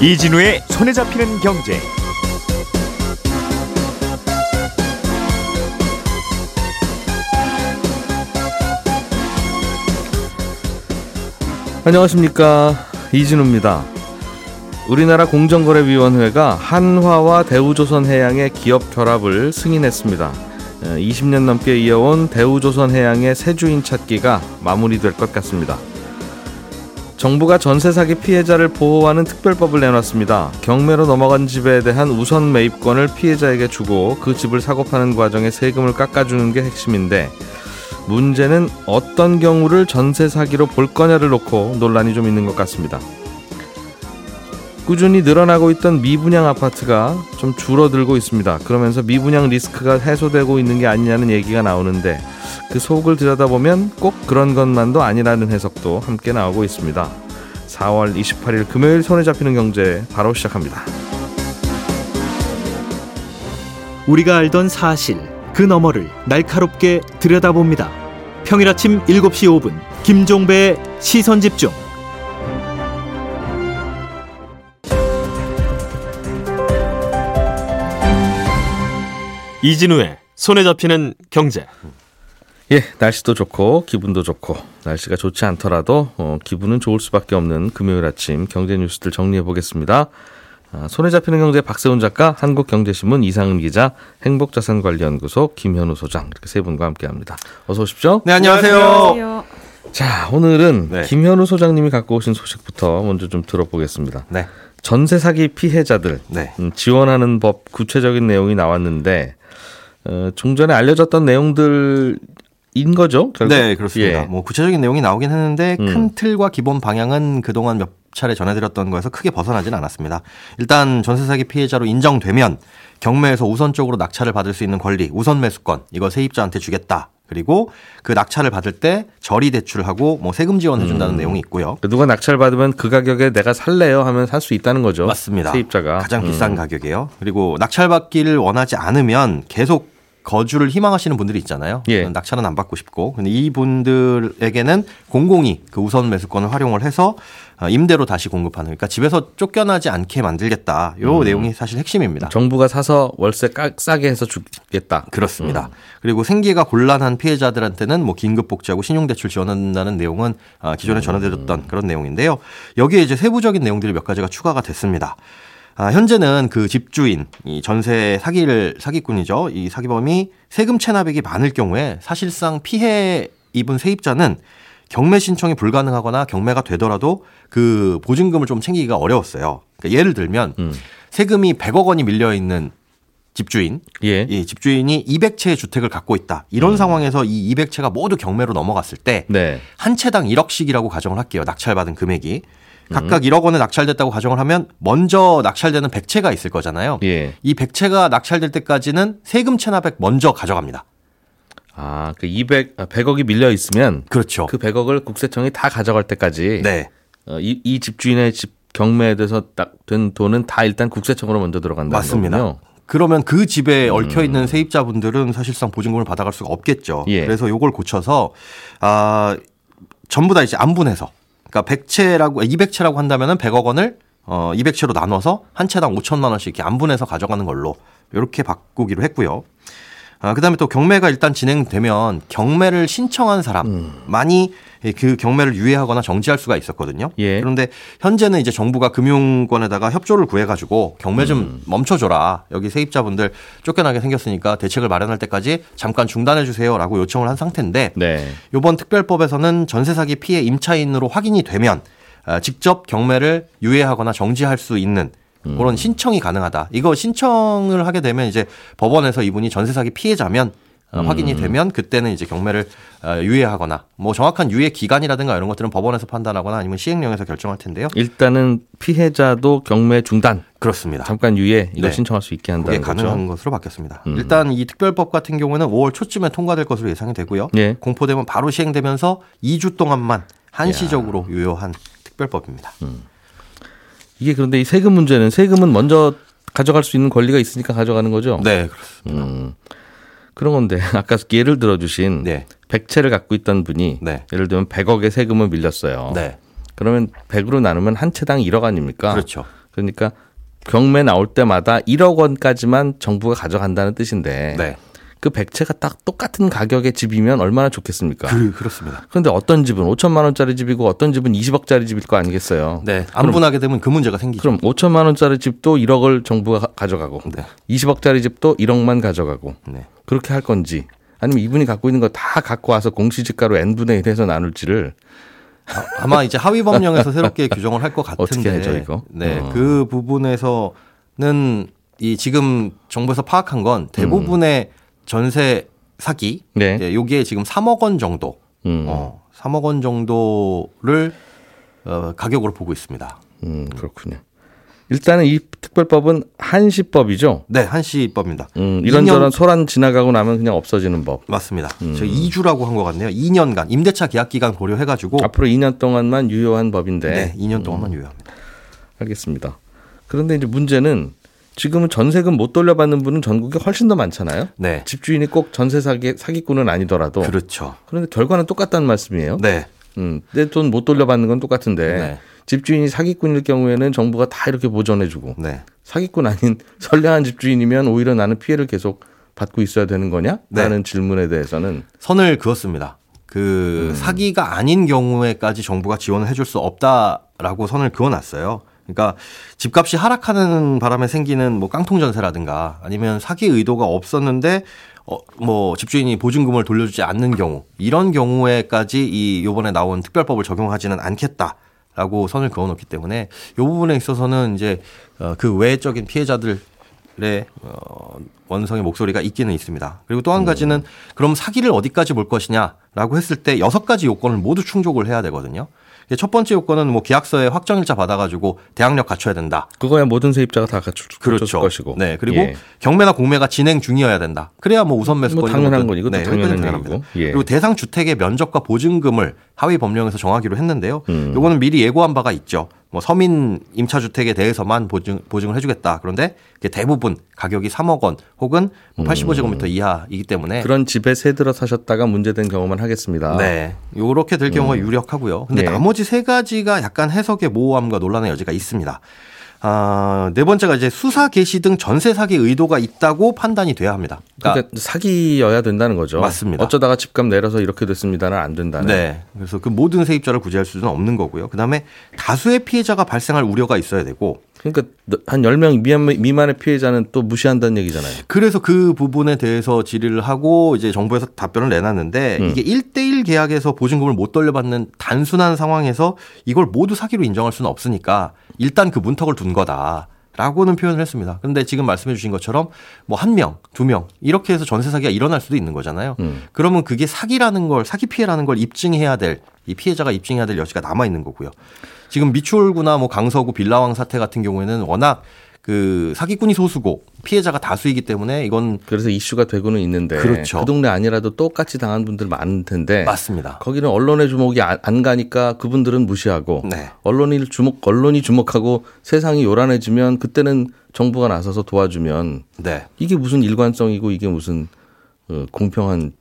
이진우의 손에 잡히는 경제. 안녕하십니까 이진우입니다. 우리나라 공정거래위원회가 한화와 대우조선해양의 기업 결합을 승인했습니다. 20년 넘게 이어온 대우조선해양의 새 주인 찾기가 마무리될 것 같습니다. 정부가 전세 사기 피해자를 보호하는 특별법을 내놨습니다. 경매로 넘어간 집에 대한 우선 매입권을 피해자에게 주고 그 집을 사고 파는 과정에 세금을 깎아주는 게 핵심인데 문제는 어떤 경우를 전세 사기로 볼 거냐를 놓고 논란이 좀 있는 것 같습니다. 꾸준히 늘어나고 있던 미분양 아파트가 좀 줄어들고 있습니다. 그러면서 미분양 리스크가 해소되고 있는 게 아니냐는 얘기가 나오는데 그 속을 들여다보면 꼭 그런 것만도 아니라는 해석도 함께 나오고 있습니다. 4월 28일 금요일 손에 잡히는 경제 바로 시작합니다. 우리가 알던 사실 그 너머를 날카롭게 들여다봅니다. 평일 아침 7시 5분 김종배의 시선 집중. 이진우의 손에 잡히는 경제. 예, 날씨도 좋고 기분도 좋고 날씨가 좋지 않더라도 어, 기분은 좋을 수밖에 없는 금요일 아침 경제 뉴스들 정리해 보겠습니다. 아, 손에 잡히는 경제 박세훈 작가, 한국경제신문 이상은 기자, 행복자산관리연구소 김현우 소장 이렇게 세 분과 함께합니다. 어서 오십시오. 네 안녕하세요. 자, 오늘은 네. 김현우 소장님이 갖고 오신 소식부터 먼저 좀 들어보겠습니다. 네. 전세 사기 피해자들 네. 음, 지원하는 법 구체적인 내용이 나왔는데 어, 종전에 알려졌던 내용들 인 거죠? 결국? 네, 그렇습니다. 예. 뭐 구체적인 내용이 나오긴 했는데 음. 큰 틀과 기본 방향은 그동안 몇 차례 전해드렸던 거에서 크게 벗어나진 않았습니다. 일단 전세 사기 피해자로 인정되면 경매에서 우선적으로 낙찰을 받을 수 있는 권리, 우선 매수권 이거 세입자한테 주겠다. 그리고 그 낙찰을 받을 때 저리 대출을 하고 뭐 세금 지원해 준다는 음. 내용이 있고요. 누가 낙찰 받으면 그 가격에 내가 살래요 하면 살 수 있다는 거죠. 맞습니다. 세입자가 가장 음. 비싼 가격이에요. 그리고 낙찰 받기를 원하지 않으면 계속 거주를 희망하시는 분들이 있잖아요. 예. 낙찰은 안 받고 싶고. 근데 이분들에게는 공공이 그 우선 매수권을 활용을 해서 어, 임대로 다시 공급하는 그러니까 집에서 쫓겨나지 않게 만들겠다. 요 내용이 사실 핵심입니다. 정부가 사서 월세 까, 싸게 해서 주겠다. 그렇습니다. 그리고 생계가 곤란한 피해자들한테는 뭐 긴급 복지하고 신용 대출 지원한다는 내용은 아, 기존에 전해드렸던 그런 내용인데요. 여기에 이제 세부적인 내용들이 몇 가지가 추가가 됐습니다. 아, 현재는 그 집주인, 이 전세 사기를 사기꾼이죠. 이 사기범이 세금 체납액이 많을 경우에 사실상 피해 입은 세입자는 경매 신청이 불가능하거나 경매가 되더라도 그 보증금을 좀 챙기기가 어려웠어요. 그러니까 예를 들면 음. 세금이 100억 원이 밀려 있는 집주인, 예. 이 집주인이 200채의 주택을 갖고 있다. 이런 상황에서 이 200채가 모두 경매로 넘어갔을 때 네. 한 채당 1억씩이라고 가정을 할게요. 낙찰받은 금액이. 각각 1억 원에 낙찰됐다고 가정을 하면 먼저 낙찰되는 100채가 있을 거잖아요. 예. 이 100채가 낙찰될 때까지는 세금 체납액 먼저 가져갑니다. 아, 그 200, 아, 100억이 밀려 있으면 그렇죠. 그 100억을 국세청이 다 가져갈 때까지 네. 어, 이, 이 집주인의 집 경매에 대해서 딱 된 돈은 다 일단 국세청으로 먼저 들어간다는 맞습니다. 거군요. 그러면 그 집에 얽혀 있는 세입자분들은 사실상 보증금을 받아갈 수가 없겠죠. 예. 그래서 요걸 고쳐서 아 전부 다 이제 안분해서 그러니까 100채라고 200채라고 한다면은 100억 원을 어 200채로 나눠서 한 채당 5천만 원씩 이렇게 안분해서 가져가는 걸로 이렇게 바꾸기로 했고요. 아, 그 다음에 또 경매가 일단 진행되면 경매를 신청한 사람만이 그 경매를 유예하거나 정지할 수가 있었거든요. 예. 그런데 현재는 이제 정부가 금융권에다가 협조를 구해가지고 경매 좀 음. 멈춰줘라. 여기 세입자분들 쫓겨나게 생겼으니까 대책을 마련할 때까지 잠깐 중단해 주세요라고 요청을 한 상태인데 네. 이번 특별법에서는 전세 사기 피해 임차인으로 확인이 되면 아, 직접 경매를 유예하거나 정지할 수 있는 음. 그런 신청이 가능하다. 이거 신청을 하게 되면 이제 법원에서 이분이 전세 사기 피해자면 어, 음. 확인이 되면 그때는 이제 경매를 어, 유예하거나 뭐 정확한 유예 기간이라든가 이런 것들은 법원에서 판단하거나 아니면 시행령에서 결정할 텐데요. 일단은 피해자도 경매 중단, 그렇습니다. 잠깐 유예 이거 네. 신청할 수 있게 그게 한다는 가능한 거죠. 것으로 바뀌었습니다. 음. 일단 이 특별법 같은 경우에는 5월 초쯤에 통과될 것으로 예상이 되고요. 예. 공포되면 바로 시행되면서 2주 동안만 한시적으로 유효한 특별법입니다. 이게 그런데 이 세금 문제는 세금은 먼저 가져갈 수 있는 권리가 있으니까 가져가는 거죠. 네, 그렇습니다. 음. 그런 건데 아까 예를 들어주신 네. 백채를 갖고 있던 분이 네. 예를 들면 100억의 세금을 밀렸어요. 네. 그러면 100으로 나누면 한 채당 1억 아닙니까? 그렇죠. 그러니까 경매 나올 때마다 1억 원까지만 정부가 가져간다는 뜻인데 네. 그 백채가 딱 똑같은 가격의 집이면 얼마나 좋겠습니까? 그, 그렇습니다. 그런데 어떤 집은 5천만 원짜리 집이고 어떤 집은 20억짜리 집일 거 아니겠어요? 네. 안 분하게 되면 그 문제가 생기죠. 그럼 5천만 원짜리 집도 1억을 정부가 가- 가져가고 네. 20억짜리 집도 1억만 가져가고 네. 그렇게 할 건지 아니면 이분이 갖고 있는 거 다 갖고 와서 공시지가로 n분의 1 해서 나눌지를 아마 이제 하위 법령에서 새롭게 규정을 할 것 같은데. 어떻게 하죠, 이거? 네. 어. 그 부분에서는 이 지금 정부에서 파악한 건 대부분의 전세 사기. 네. 예, 요게 지금 3억 원 정도. 음, 어, 3억 원 정도를 어, 가격으로 보고 있습니다. 음, 그렇군요. 일단은 이 특별법은 한시법이죠. 네, 한시법입니다. 음, 이런저런 2년 소란 지나가고 나면 그냥 없어지는 법. 맞습니다. 음. 저 2주라고 한 것 같네요. 2년간 임대차 계약 기간 고려해 가지고 앞으로 2년 동안만 유효한 법인데. 네, 2년 음. 동안만 유효합니다. 알겠습니다. 그런데 이제 문제는 지금은 전세금 못 돌려받는 분은 전국에 훨씬 더 많잖아요. 네, 집주인이 꼭 전세 사기, 사기꾼은 아니더라도. 그렇죠. 그런데 결과는 똑같다는 말씀이에요. 네, 음, 내 돈 못 돌려받는 건 똑같은데 네. 집주인이 사기꾼일 경우에는 정부가 다 이렇게 보전해주고 네, 사기꾼 아닌 선량한 집주인이면 오히려 나는 피해를 계속 받고 있어야 되는 거냐? 네. 라는 질문에 대해서는 선을 그었습니다. 그 음. 사기가 아닌 경우에까지 정부가 지원을 해줄 수 없다라고 선을 그어놨어요. 그러니까 집값이 하락하는 바람에 생기는 뭐 깡통 전세라든가 아니면 사기 의도가 없었는데 어, 뭐 집주인이 보증금을 돌려주지 않는 경우 이런 경우에까지 이 요번에 나온 특별법을 적용하지는 않겠다 라고 선을 그어놓기 때문에 이 부분에 있어서는 이제 어, 그 외적인 피해자들 의 어, 원성의 목소리가 있기는 있습니다. 그리고 또 한 가지는 그럼 사기를 어디까지 볼 것이냐라고 했을 때 여섯 가지 요건을 모두 충족을 해야 되거든요. 첫 번째 요건은 뭐 계약서에 확정일자 받아가지고 대항력 갖춰야 된다. 그거야 모든 세입자가 다 갖출 갖췄을 것이고. 네. 그리고 예. 경매나 공매가 진행 중이어야 된다. 그래야 뭐 우선 매수권 뭐 당연한 건 이것도 네, 당연한. 당연합니다. 예. 그리고 대상 주택의 면적과 보증금을 하위 법령에서 정하기로 했는데요. 음. 요거는 미리 예고한 바가 있죠. 뭐 서민 임차 주택에 대해서만 보증 보증을 해주겠다. 그런데 대부분 가격이 3억 원 혹은 뭐 85제곱미터 이하이기 때문에 음. 그런 집에 새 들어 사셨다가 문제된 경우만 하겠습니다. 네. 요렇게 될 경우가 유력하고요. 근데 네. 나머지 세 가지가 약간 해석의 모호함과 논란의 여지가 있습니다. 아, 네 번째가 이제 수사 개시 등 전세 사기 의도가 있다고 판단이 돼야 합니다. 그러니까 그러니까 사기여야 된다는 거죠. 맞습니다. 어쩌다가 집값 내려서 이렇게 됐습니다는 안 된다는. 네. 그래서 그 모든 세입자를 구제할 수는 없는 거고요. 그다음에 다수의 피해자가 발생할 우려가 있어야 되고 그러니까 한 10명 미만- 미만의 피해자는 또 무시한다는 얘기잖아요. 그래서 그 부분에 대해서 질의를 하고 이제 정부에서 답변을 내놨는데 음. 이게 1대1 계약에서 보증금을 못 돌려받는 단순한 상황에서 이걸 모두 사기로 인정할 수는 없으니까 일단 그 문턱을 둔 거다. 라고는 표현을 했습니다. 그런데 지금 말씀해 주신 것처럼 뭐 한 명, 두 명 이렇게 해서 전세 사기가 일어날 수도 있는 거잖아요. 음. 그러면 그게 사기라는 걸 사기 피해라는 걸 입증해야 될 이 피해자가 입증해야 될 여지가 남아 있는 거고요. 지금 미추홀구나 뭐 강서구 빌라왕 사태 같은 경우에는 워낙 그 사기꾼이 소수고 피해자가 다수이기 때문에 이건 그래서 이슈가 되고는 있는데 그렇죠. 그 동네 아니라도 똑같이 당한 분들 많을 텐데 맞습니다. 거기는 언론의 주목이 안, 안 가니까 그분들은 무시하고 네. 언론이 주목 언론이 주목하고 세상이 요란해지면 그때는 정부가 나서서 도와주면 네. 이게 무슨 일관성이고 이게 무슨 어, 공평한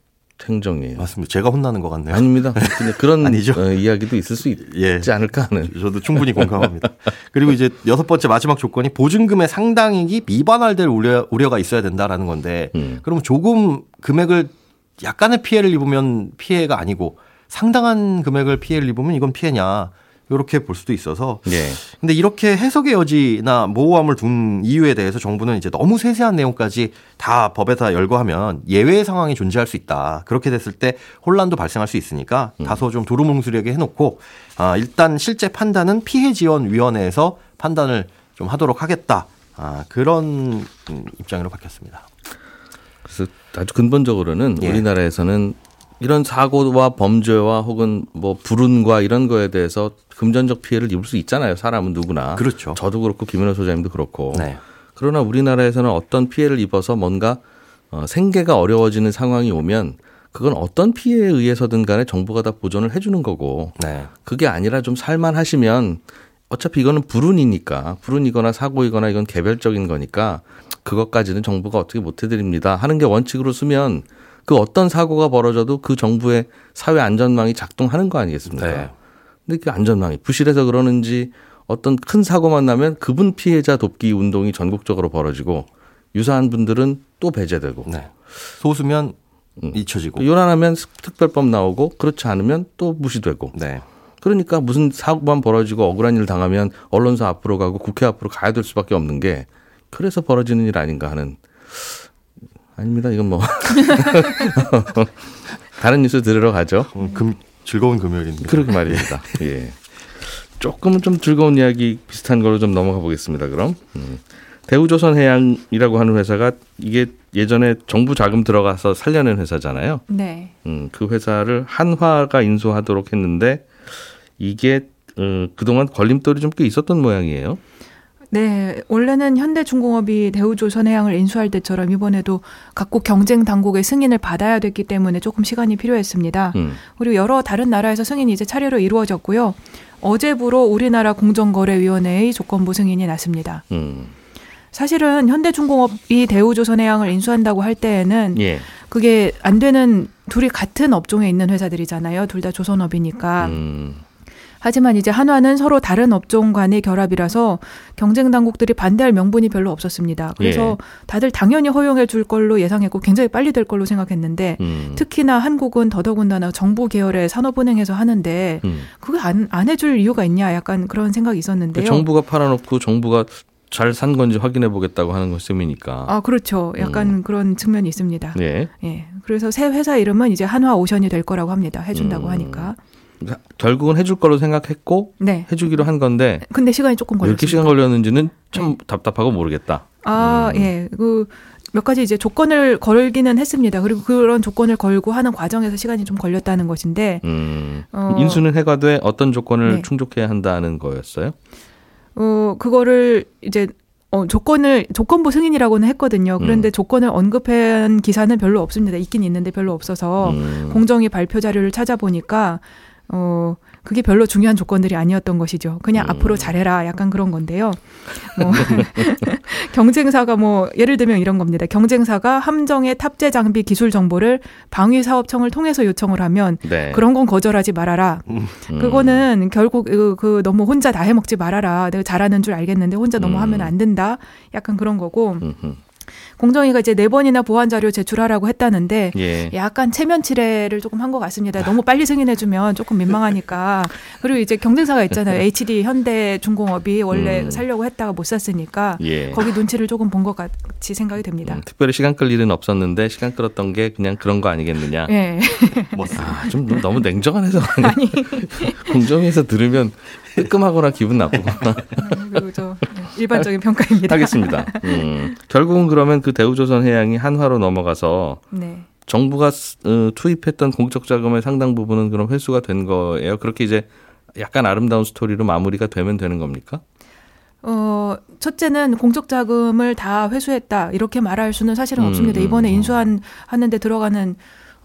행정이에요. 맞습니다. 제가 혼나는 것 같네요. 아닙니다. 그냥 그런 아니죠. 어, 이야기도 있을 수 있, 예. 지 않을까 하는. 저도 충분히 공감합니다. 그리고 이제 여섯 번째 마지막 조건이 보증금의 상당액이 미반환될 우려, 우려가 있어야 된다라는 건데 음. 그럼 조금 금액을 약간의 피해를 입으면 피해가 아니고 상당한 금액을 피해를 입으면 이건 피해냐 이렇게 볼 수도 있어서 예. 근데 이렇게 해석의 여지나 모호함을 둔 이유에 대해서 정부는 이제 너무 세세한 내용까지 다 법에다 열거하면 예외 상황이 존재할 수 있다. 그렇게 됐을 때 혼란도 발생할 수 있으니까 다소 좀 두루뭉술하게 해놓고 아, 일단 실제 판단은 피해 지원 위원회에서 판단을 좀 하도록 하겠다. 아, 그런 음, 입장으로 바뀌었습니다. 그래서 아주 근본적으로는 예. 우리나라에서는 이런 사고와 범죄와 혹은 뭐 불운과 이런 거에 대해서 금전적 피해를 입을 수 있잖아요. 사람은 누구나. 그렇죠. 저도 그렇고 김은호 소장님도 그렇고. 네. 그러나 우리나라에서는 어떤 피해를 입어서 뭔가 어, 생계가 어려워지는 상황이 오면 그건 어떤 피해에 의해서든 간에 정부가 다 보존을 해주는 거고 네. 그게 아니라 좀 살만하시면 어차피 이거는 불운이니까 불운이거나 사고이거나 이건 개별적인 거니까 그것까지는 정부가 어떻게 못 해드립니다 하는 게 원칙으로 쓰면 그 어떤 사고가 벌어져도 그 정부의 사회 안전망이 작동하는 거 아니겠습니까? 네. 근데 그 안전망이 부실해서 그러는지 어떤 큰 사고만 나면 그분 피해자 돕기 운동이 전국적으로 벌어지고 유사한 분들은 또 배제되고 네. 소수면 음. 잊혀지고. 요란하면 특별법 나오고 그렇지 않으면 또 무시되고 네. 그러니까 무슨 사고만 벌어지고 억울한 일 당하면 언론사 앞으로 가고 국회 앞으로 가야 될 수밖에 없는 게 그래서 벌어지는 일 아닌가 하는 아닙니다. 이건 뭐 다른 뉴스 들으러 가죠. 음, 금, 즐거운 금요일입니다. 그러게 말입니다. 예. 조금은 좀 즐거운 이야기 비슷한 걸로 좀 넘어가 보겠습니다. 그럼 음. 대우조선해양이라고 하는 회사가 이게 예전에 정부 자금 들어가서 살려낸 회사잖아요. 네. 음, 그 회사를 한화가 인수하도록 했는데 이게 어, 그동안 걸림돌이 좀 꽤 있었던 모양이에요. 네, 원래는 현대중공업이 대우조선해양을 인수할 때처럼 이번에도 각국 경쟁 당국의 승인을 받아야 됐기 때문에 조금 시간이 필요했습니다. 음, 그리고 여러 다른 나라에서 승인이 이제 차례로 이루어졌고요. 어제부로 우리나라 공정거래위원회의 조건부 승인이 났습니다. 음, 사실은 현대중공업이 대우조선해양을 인수한다고 할 때에는 예, 그게 안 되는 둘이 같은 업종에 있는 회사들이잖아요. 둘 다 조선업이니까. 음, 하지만 이제 한화는 서로 다른 업종 간의 결합이라서 경쟁 당국들이 반대할 명분이 별로 없었습니다. 그래서 예. 다들 당연히 허용해 줄 걸로 예상했고 굉장히 빨리 될 걸로 생각했는데 음, 특히나 한국은 더더군다나 정부 계열의 산업은행에서 하는데 음. 그거 안, 안 해줄 이유가 있냐 약간 그런 생각이 있었는데요. 정부가 팔아놓고 정부가 잘산 건지 확인해 보겠다고 하는 것 셈이니까. 아 그렇죠. 약간 음. 그런 측면이 있습니다. 예. 예. 그래서 새 회사 이름은 이제 한화 오션이 될 거라고 합니다. 해준다고 음. 하니까. 결국은 해줄 걸로 생각했고 네. 해주기로 한 건데 근데 시간이 조금 왜 걸렸습니다. 이렇게 시간 걸렸는지는 참 답답하고 모르겠다. 아, 음. 예. 그 몇 가지 이제 조건을 걸기는 했습니다. 그리고 그런 조건을 걸고 하는 과정에서 시간이 좀 걸렸다는 것인데, 음, 어. 인수는 해가되 어떤 조건을 네. 충족해야 한다는 거였어요? 어, 그거를 이제 어, 조건을 조건부 승인이라고는 했거든요. 그런데 음. 조건을 언급한 기사는 별로 없습니다. 있긴 있는데 별로 없어서 음. 공정위 발표 자료를 찾아보니까 어 그게 별로 중요한 조건들이 아니었던 것이죠. 그냥 음. 앞으로 잘해라 약간 그런 건데요. 뭐 경쟁사가 뭐 예를 들면 이런 겁니다. 경쟁사가 함정의 탑재 장비 기술 정보를 방위 사업청을 통해서 요청을 하면 네. 그런 건 거절하지 말아라. 음. 그거는 결국 그, 그 너무 혼자 다 해먹지 말아라. 내가 잘하는 줄 알겠는데 혼자 너무 음. 하면 안 된다. 약간 그런 거고 음흠. 공정위가 이제 네 번이나 보완 자료 제출하라고 했다는데 예. 약간 체면 칠해를 조금 한 것 같습니다. 너무 빨리 승인해주면 조금 민망하니까. 그리고 이제 경쟁사가 있잖아요. HD, 현대, 중공업이 원래 음. 살려고 했다가 못 샀으니까 예. 거기 눈치를 조금 본 것 같이 생각이 됩니다. 음, 특별히 시간 끌 일은 없었는데 시간 끌었던 게 그냥 그런 거 아니겠느냐. 예. 아, 좀 너무 냉정한 해석 아니 공정위에서 들으면 뜨끔하거나 기분 나쁘거나 그리고 저 일반적인 평가입니다. 하겠습니다. 음, 결국은 그러면 그 대우조선 해양이 한화로 넘어가서 네. 정부가 쓰- 어, 투입했던 공적 자금의 상당 부분은 그럼 회수가 된 거예요. 그렇게 이제 약간 아름다운 스토리로 마무리가 되면 되는 겁니까? 어, 첫째는 공적 자금을 다 회수했다. 이렇게 말할 수는 사실은 음, 없습니다. 음, 이번에 음. 인수한 하는데 들어가는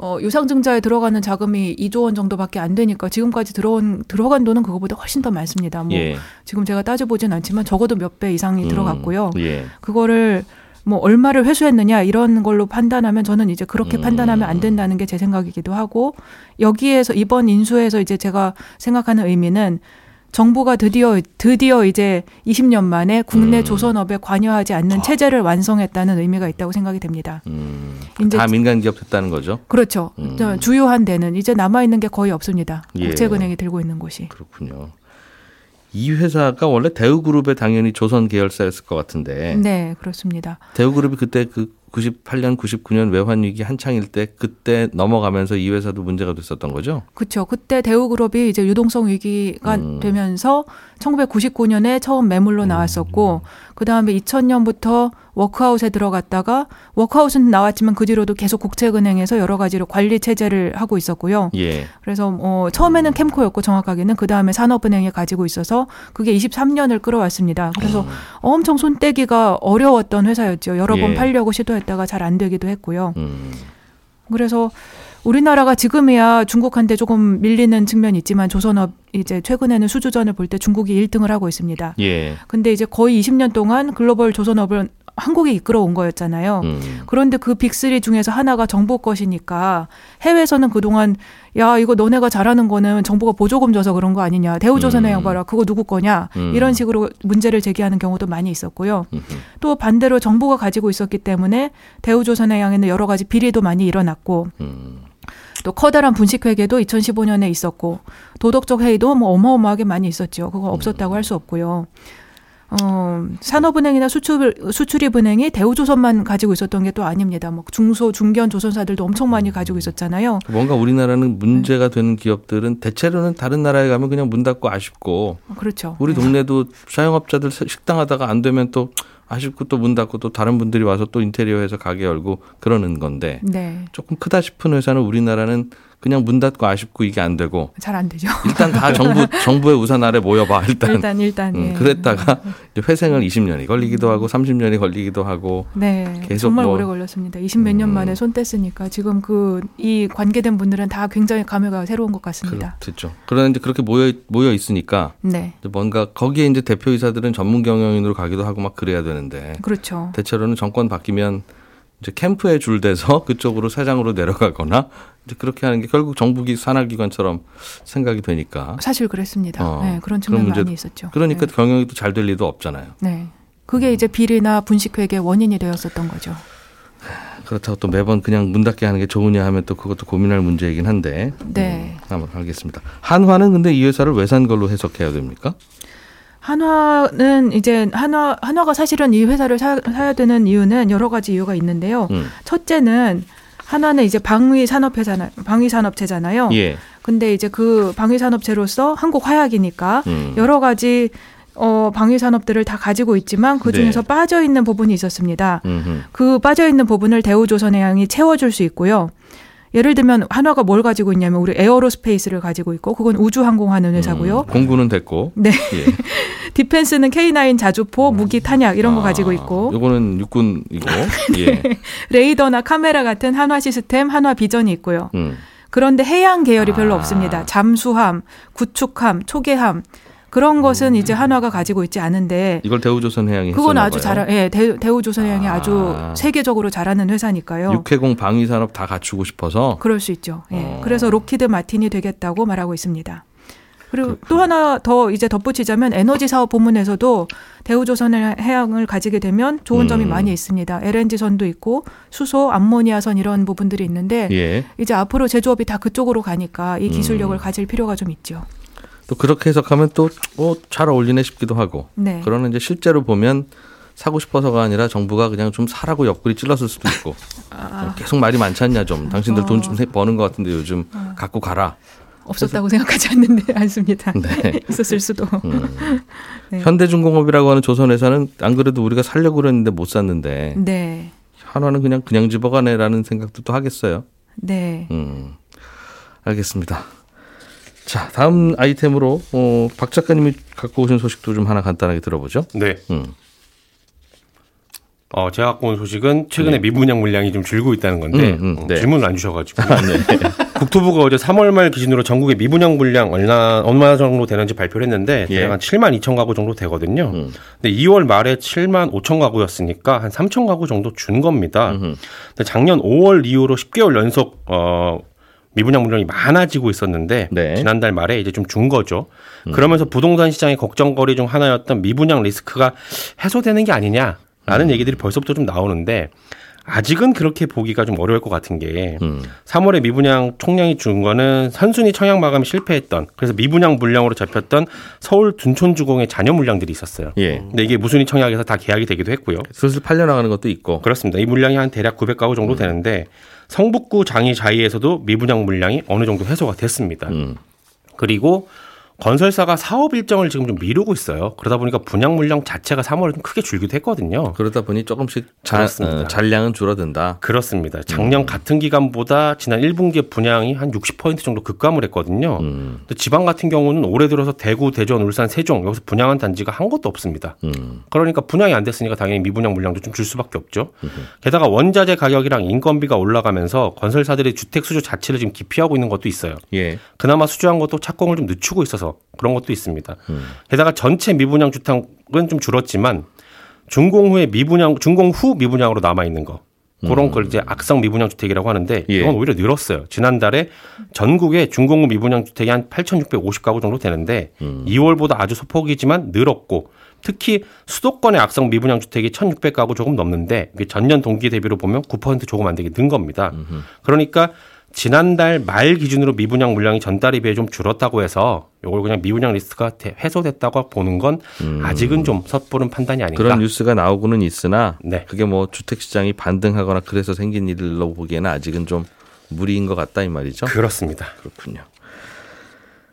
어, 유상증자에 들어가는 자금이 2조 원 정도밖에 안 되니까 지금까지 들어온 들어간 돈은 그거보다 훨씬 더 많습니다. 뭐 예. 지금 제가 따져보진 않지만 적어도 몇 배 이상이 음, 들어갔고요. 예. 그거를 뭐 얼마를 회수했느냐 이런 걸로 판단하면 저는 이제 그렇게 음. 판단하면 안 된다는 게 제 생각이기도 하고 여기에서 이번 인수에서 이제 제가 생각하는 의미는 정부가 드디어 드디어 이제 20년 만에 국내 음. 조선업에 관여하지 않는 체제를 완성했다는 의미가 있다고 생각이 됩니다. 음, 이제 다 민간 기업 됐다는 거죠. 그렇죠. 음. 저 주요한 데는 이제 남아 있는 게 거의 없습니다. 예. 국책은행이 들고 있는 곳이. 그렇군요. 이 회사가 원래 대우그룹에 당연히 조선 계열사였을 것 같은데 네, 그렇습니다. 대우그룹이 그때 그 98년, 99년 외환 위기 한창일 때 그때 넘어가면서 이 회사도 문제가 됐었던 거죠. 그렇죠. 그때 대우그룹이 이제 유동성 위기가 음. 되면서 1999년에 처음 매물로 나왔었고 그 다음에 2000년부터 워크아웃에 들어갔다가 워크아웃은 나왔지만 그 뒤로도 계속 국책은행에서 여러 가지로 관리 체제를 하고 있었고요. 예. 그래서 어, 처음에는 캠코였고 정확하게는 그 다음에 산업은행에 가지고 있어서 그게 23년을 끌어왔습니다. 그래서 엄청 손떼기가 어려웠던 회사였죠. 여러 번 예. 팔려고 시도했 다가 잘 안 되기도 했고요. 음. 그래서 우리나라가 지금이야 중국한테 조금 밀리는 측면이 있지만 조선업 이제 최근에는 수주전을 볼 때 중국이 1등을 하고 있습니다. 예. 근데 이제 거의 20년 동안 글로벌 조선업을 한국이 이끌어온 거였잖아요. 음. 그런데 그 빅3 중에서 하나가 정부 것이니까 해외에서는 그동안 야 이거 너네가 잘하는 거는 정부가 보조금 줘서 그런 거 아니냐 대우조선해양 음. 봐라 그거 누구 거냐 음. 이런 식으로 문제를 제기하는 경우도 많이 있었고요. 음흠. 또 반대로 정부가 가지고 있었기 때문에 대우조선해양에는 여러 가지 비리도 많이 일어났고 음. 또 커다란 분식회계도 2015년에 있었고 도덕적 회의도 뭐 어마어마하게 많이 있었죠. 그거 없었다고 할 수 없고요. 어, 산업은행이나 수출 수출입은행이 대우조선만 가지고 있었던 게 또 아닙니다. 뭐 중소 중견 조선사들도 엄청 많이 가지고 있었잖아요. 뭔가 우리나라는 문제가 되는 기업들은 대체로는 다른 나라에 가면 그냥 문 닫고 아쉽고 그렇죠. 우리 네. 동네도 자영업자들 식당 하다가 안 되면 또 아쉽고 또 문 닫고 또 다른 분들이 와서 또 인테리어 해서 가게 열고 그러는 건데 네. 조금 크다 싶은 회사는 우리나라는 그냥 문 닫고 아쉽고 이게 안 되고 잘 안 되죠. 일단 다 정부 정부의 우산 아래 모여봐 일단. 일단 일단 음, 예. 그랬다가 회생을 20년이 걸리기도 하고 30년이 걸리기도 하고 네, 계속 정말 뭐- 오래 걸렸습니다. 20 몇년 음. 만에 손 뗐으니까 지금 그 이 관계된 분들은 다 굉장히 감회가 새로운 것 같습니다. 그렇죠. 그런데 그렇게 모여 모여 있으니까 네, 뭔가 거기에 이제 대표이사들은 전문 경영인으로 가기도 하고 막 그래야 되는데 그렇죠. 대체로는 정권 바뀌면 이제 캠프에 줄 대서 그쪽으로 사장으로 내려가거나 이제 그렇게 하는 게 결국 정부기 산하기관처럼 생각이 되니까 사실 그랬습니다. 어, 네, 그런 그런 측면 문제도- 많이 있었죠. 그러니까 네. 경영이 또 잘 될 리도 없잖아요. 네. 그게 이제 비리나 분식회계 원인이 되었었던 거죠. 그렇다고 또 매번 그냥 문 닫게 하는 게 좋으냐 하면 또 그것도 고민할 문제이긴 한데. 네. 음, 한번 알겠습니다. 한화는 근데 이 회사를 왜 산 걸로 해석해야 됩니까? 한화는 이제 한화 한화가 사실은 이 회사를 사, 사야 되는 이유는 여러 가지 이유가 있는데요. 음. 첫째는 한화는 이제 방위 산업회잖아요. 방위 산업체잖아요. 예. 근데 이제 그 방위 산업체로서 한국 화약이니까 음. 여러 가지 어 방위 산업들을 다 가지고 있지만 그 중에서 네. 빠져 있는 부분이 있었습니다. 음흠. 그 빠져 있는 부분을 대우조선해양이 채워줄 수 있고요. 예를 들면 한화가 뭘 가지고 있냐면 우리 에어로스페이스를 가지고 있고 그건 우주항공하는 회사고요. 음, 공구는 됐고. 네. 예. 디펜스는 K9 자주포, 무기 탄약 이런 거 가지고 있고 아, 요거는 육군이고. 예. 레이더나 카메라 같은 한화 시스템, 한화 비전이 있고요. 음. 그런데 해양 계열이 별로 아. 없습니다. 잠수함, 구축함, 초계함 그런 것은 이제 한화가 가지고 있지 않은데 이걸 대우조선해양이 그건 아주 봐요. 잘, 예, 대, 대우조선해양이 아. 아주 세계적으로 잘하는 회사니까요. 육해공 방위 산업 다 갖추고 싶어서 그럴 수 있죠. 예. 어. 그래서 록히드 마틴이 되겠다고 말하고 있습니다. 그리고 또 하나 더 이제 덧붙이자면 에너지 사업 부문에서도 대우조선해양을 가지게 되면 좋은 점이 음. 많이 있습니다. LNG선도 있고 수소, 암모니아 선 이런 부분들이 있는데 예. 이제 앞으로 제조업이 다 그쪽으로 가니까 이 기술력을 음. 가질 필요가 좀 있죠. 또 그렇게 해석하면 또 어, 잘 어울리네 싶기도 하고. 네. 그러나 이제 실제로 보면 사고 싶어서가 아니라 정부가 그냥 좀 사라고 옆구리 찔렀을 수도 있고 아, 계속 말이 많지 않냐 좀 당신들 어. 돈좀 버는 것 같은데 요즘 갖고 가라 없었다고 생각하지 않는데 않습니다. 네. 있었을 수도. 음. 네. 현대중공업이라고 하는 조선회사는 안 그래도 우리가 살려고 그랬는데 못 샀는데 네. 한화는 그냥 그냥 집어가네라는 생각도 또 하겠어요. 네. 음, 알겠습니다. 자 다음 아이템으로 어, 박 작가님이 갖고 오신 소식도 좀 하나 간단하게 들어보죠. 네. 음. 어, 제가 갖고 온 소식은 최근에 네. 미분양 물량이 좀 줄고 있다는 건데 음, 음, 어, 네. 질문을 안 주셔가지고 국토부가 어제 3월 말 기준으로 전국의 미분양 물량 얼마 얼마 정도 되는지 발표를 했는데 예. 대략 한 7만 2천 가구 정도 되거든요. 음. 근데 2월 말에 7만 5천 가구였으니까 한 3천 가구 정도 준 겁니다. 음흠. 근데 작년 5월 이후로 10개월 연속 어 미분양 물량이 많아지고 있었는데 네. 음. 지난달 말에 이제 좀 준 거죠. 그러면서 부동산 시장의 걱정거리 중 하나였던 미분양 리스크가 해소되는 게 아니냐라는 음. 얘기들이 벌써부터 좀 나오는데 아직은 그렇게 보기가 좀 어려울 것 같은 게 음. 3월에 미분양 총량이 준 거는 선순위 청약 마감이 실패했던 그래서 미분양 물량으로 잡혔던 서울 둔촌 주공의 잔여 물량들이 있었어요. 예. 근데 이게 무순위 청약에서 다 계약이 되기도 했고요. 슬슬 팔려나가는 것도 있고. 그렇습니다. 이 물량이 한 대략 900가구 음. 정도 되는데 성북구 장이 자이에서도 미분양 물량이 어느 정도 해소가 됐습니다. 음. 그리고 건설사가 사업 일정을 지금 좀 미루고 있어요. 그러다 보니까 분양 물량 자체가 3월에 좀 크게 줄기도 했거든요. 그러다 보니 조금씩 자. 어, 잔량은 줄어든다. 그렇습니다. 작년 같은 기간보다 지난 1분기에 분양이 한 60% 정도 급감을 했거든요. 음, 지방 같은 경우는 올해 들어서 대구, 대전, 울산, 세종 여기서 분양한 단지가 한 곳도 없습니다. 음, 그러니까 분양이 안 됐으니까 당연히 미분양 물량도 좀 줄 수밖에 없죠. 게다가 원자재 가격이랑 인건비가 올라가면서 건설사들이 주택 수주 자체를 지금 기피하고 있는 것도 있어요. 예. 그나마 수주한 것도 착공을 좀 늦추고 있어서 그런 것도 있습니다. 음. 게다가 전체 미분양 주택은 좀 줄었지만 준공 후에 미분양 준공 후 미분양으로 남아 있는 거 그런 걸 이제 악성 미분양 주택이라고 하는데 음. 예. 이건 오히려 늘었어요. 지난달에 전국에 준공 후 미분양 주택이 한 8,650가구 정도 되는데 음. 2월보다 아주 소폭이지만 늘었고 특히 수도권의 악성 미분양 주택이 1,600가구 조금 넘는데 전년 동기 대비로 보면 9% 조금 안 되게 는 겁니다. 그러니까 지난달 말 기준으로 미분양 물량이 전달에 비해 좀 줄었다고 해서 이걸 그냥 미분양 리스크가 대- 해소됐다고 보는 건 아직은 좀 섣부른 판단이 아닌가. 음. 그런 뉴스가 나오고는 있으나 네. 그게 뭐 주택 시장이 반등하거나 그래서 생긴 일로 보기에는 아직은 좀 무리인 것 같다 이 말이죠. 그렇습니다. 그렇군요.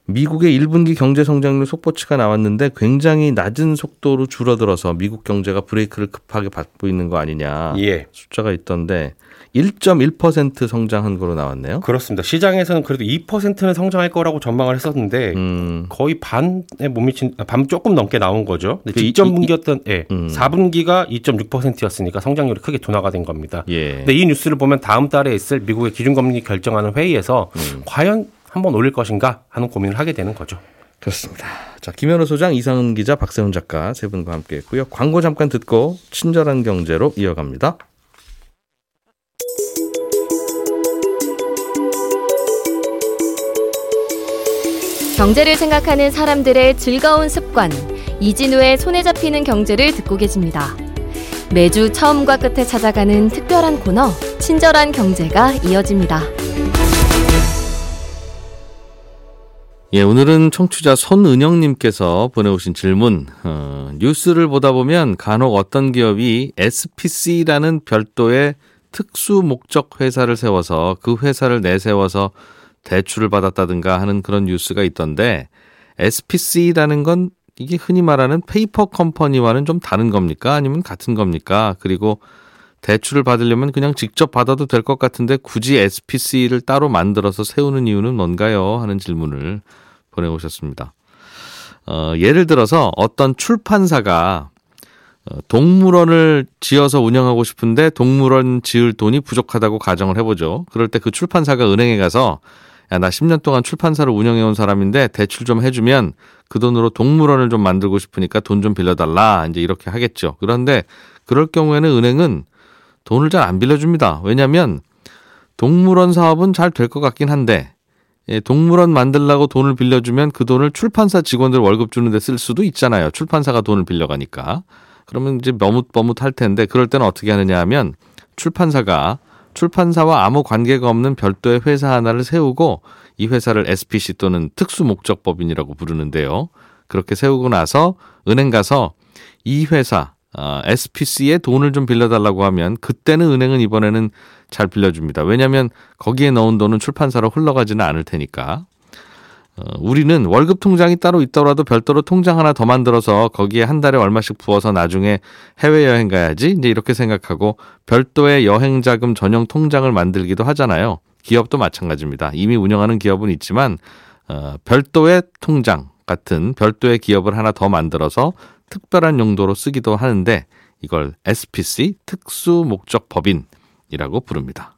미국의 1분기 경제 성장률 속보치가 나왔는데 굉장히 낮은 속도로 줄어들어서 미국 경제가 브레이크를 급하게 밟고 있는 거 아니냐 예. 숫자가 있던데 1.1% 성장한 거로 나왔네요. 그렇습니다. 시장에서는 그래도 2%는 성장할 거라고 전망을 했었는데 음, 거의 반에 못 미친 아, 반 조금 넘게 나온 거죠. 근데 그 이- 직전 분기였던 예. 음. 4분기가 2.6%였으니까 성장률이 크게 둔화가 된 겁니다. 예. 근데 이 뉴스를 보면 다음 달에 있을 미국의 기준금리 결정하는 회의에서 음. 과연 한번 올릴 것인가 하는 고민을 하게 되는 거죠. 그렇습니다. 자, 김현우 소장, 이상은 기자, 박세훈 작가 세 분과 함께 했고요. 광고 잠깐 듣고 친절한 경제로 이어갑니다. 경제를 생각하는 사람들의 즐거운 습관, 이진우의 손에 잡히는 경제를 듣고 계십니다. 매주 처음과 끝에 찾아가는 특별한 코너, 친절한 경제가 이어집니다. 예, 오늘은 청취자 손은영님께서 보내오신 질문. 어, 뉴스를 보다 보면 간혹 어떤 기업이 SPC라는 별도의 특수 목적 회사를 세워서 그 회사를 내세워서 대출을 받았다든가 하는 그런 뉴스가 있던데 SPC라는 건 이게 흔히 말하는 페이퍼 컴퍼니와는 좀 다른 겁니까? 아니면 같은 겁니까? 그리고 대출을 받으려면 그냥 직접 받아도 될 것 같은데 굳이 SPC를 따로 만들어서 세우는 이유는 뭔가요? 하는 질문을 보내오셨습니다. 어, 예를 들어서 어떤 출판사가 어, 동물원을 지어서 운영하고 싶은데 동물원 지을 돈이 부족하다고 가정을 해보죠. 그럴 때 그 출판사가 은행에 가서 야, 나 10년 동안 출판사를 운영해온 사람인데 대출 좀 해주면 그 돈으로 동물원을 좀 만들고 싶으니까 돈 좀 빌려달라. 이제 이렇게 하겠죠. 그런데 그럴 경우에는 은행은 돈을 잘 안 빌려줍니다. 왜냐하면 동물원 사업은 잘 될 것 같긴 한데 예, 동물원 만들라고 돈을 빌려주면 그 돈을 출판사 직원들 월급 주는데 쓸 수도 있잖아요. 출판사가 돈을 빌려가니까. 그러면 이제 머뭇머뭇할 텐데 그럴 때는 어떻게 하느냐 하면 출판사가 출판사와 아무 관계가 없는 별도의 회사 하나를 세우고 이 회사를 SPC 또는 특수목적법인이라고 부르는데요. 그렇게 세우고 나서 은행 가서 이 회사 어, SPC에 돈을 좀 빌려달라고 하면 그때는 은행은 이번에는 잘 빌려줍니다. 왜냐하면 거기에 넣은 돈은 출판사로 흘러가지는 않을 테니까. 어, 우리는 월급 통장이 따로 있더라도 별도로 통장 하나 더 만들어서 거기에 한 달에 얼마씩 부어서 나중에 해외여행 가야지 이제 이렇게 생각하고 별도의 여행 자금 전용 통장을 만들기도 하잖아요. 기업도 마찬가지입니다. 이미 운영하는 기업은 있지만 어, 별도의 통장 같은 별도의 기업을 하나 더 만들어서 특별한 용도로 쓰기도 하는데 이걸 SPC 특수 목적 법인이라고 부릅니다.